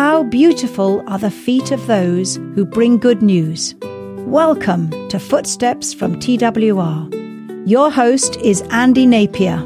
How beautiful are the feet of those who bring good news. Welcome to Footsteps from TWR. Your host is Andy Napier.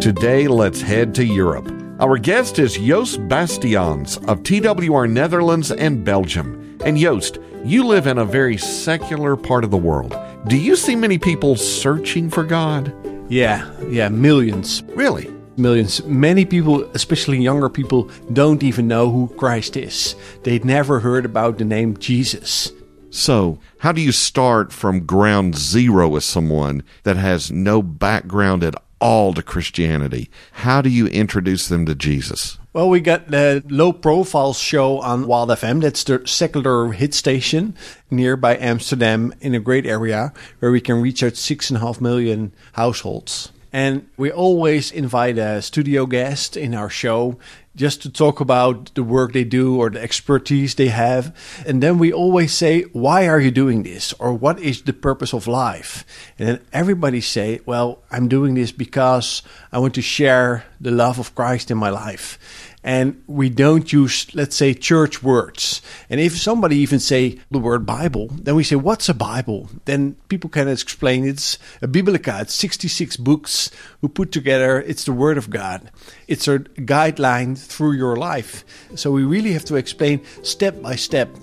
Today, let's head to Europe. Our guest is Joost Bastiaans of TWR Netherlands and Belgium. And Joost, you live in a very secular part of the world. Do you see many people searching for God? Yeah, yeah, millions. Really? Millions. Many people, especially younger people, don't even know who Christ is. They'd never heard about the name Jesus. So, how do you start from ground zero with someone that has no background at all to Christianity? How do you introduce them to Jesus? Well, we got the low profile show on Wild FM. That's the secular hit station nearby Amsterdam in a great area where we can reach out six and a half million households. And we always invite a studio guest in our show just to talk about the work they do or the expertise they have. And then we always say, why are you doing this? Or what is the purpose of life? And then everybody say, well, I'm doing this because I want to share the love of Christ in my life and we don't use let's say church words. And if somebody even say the word bible then we say what's a bible? Then people can explain. It's a biblica it's 66 books who put together. It's the word of god. It's a guideline through your life. So we really have to explain step by step.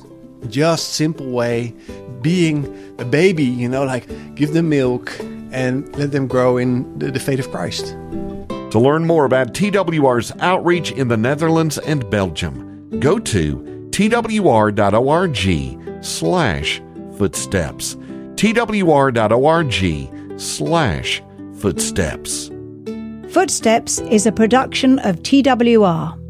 Just simple way being a baby you know like give them milk and let them grow in the, the faith of christ to learn more about TWR's outreach in the Netherlands and Belgium, go to twr.org slash footsteps. twr.org slash footsteps. Footsteps is a production of TWR.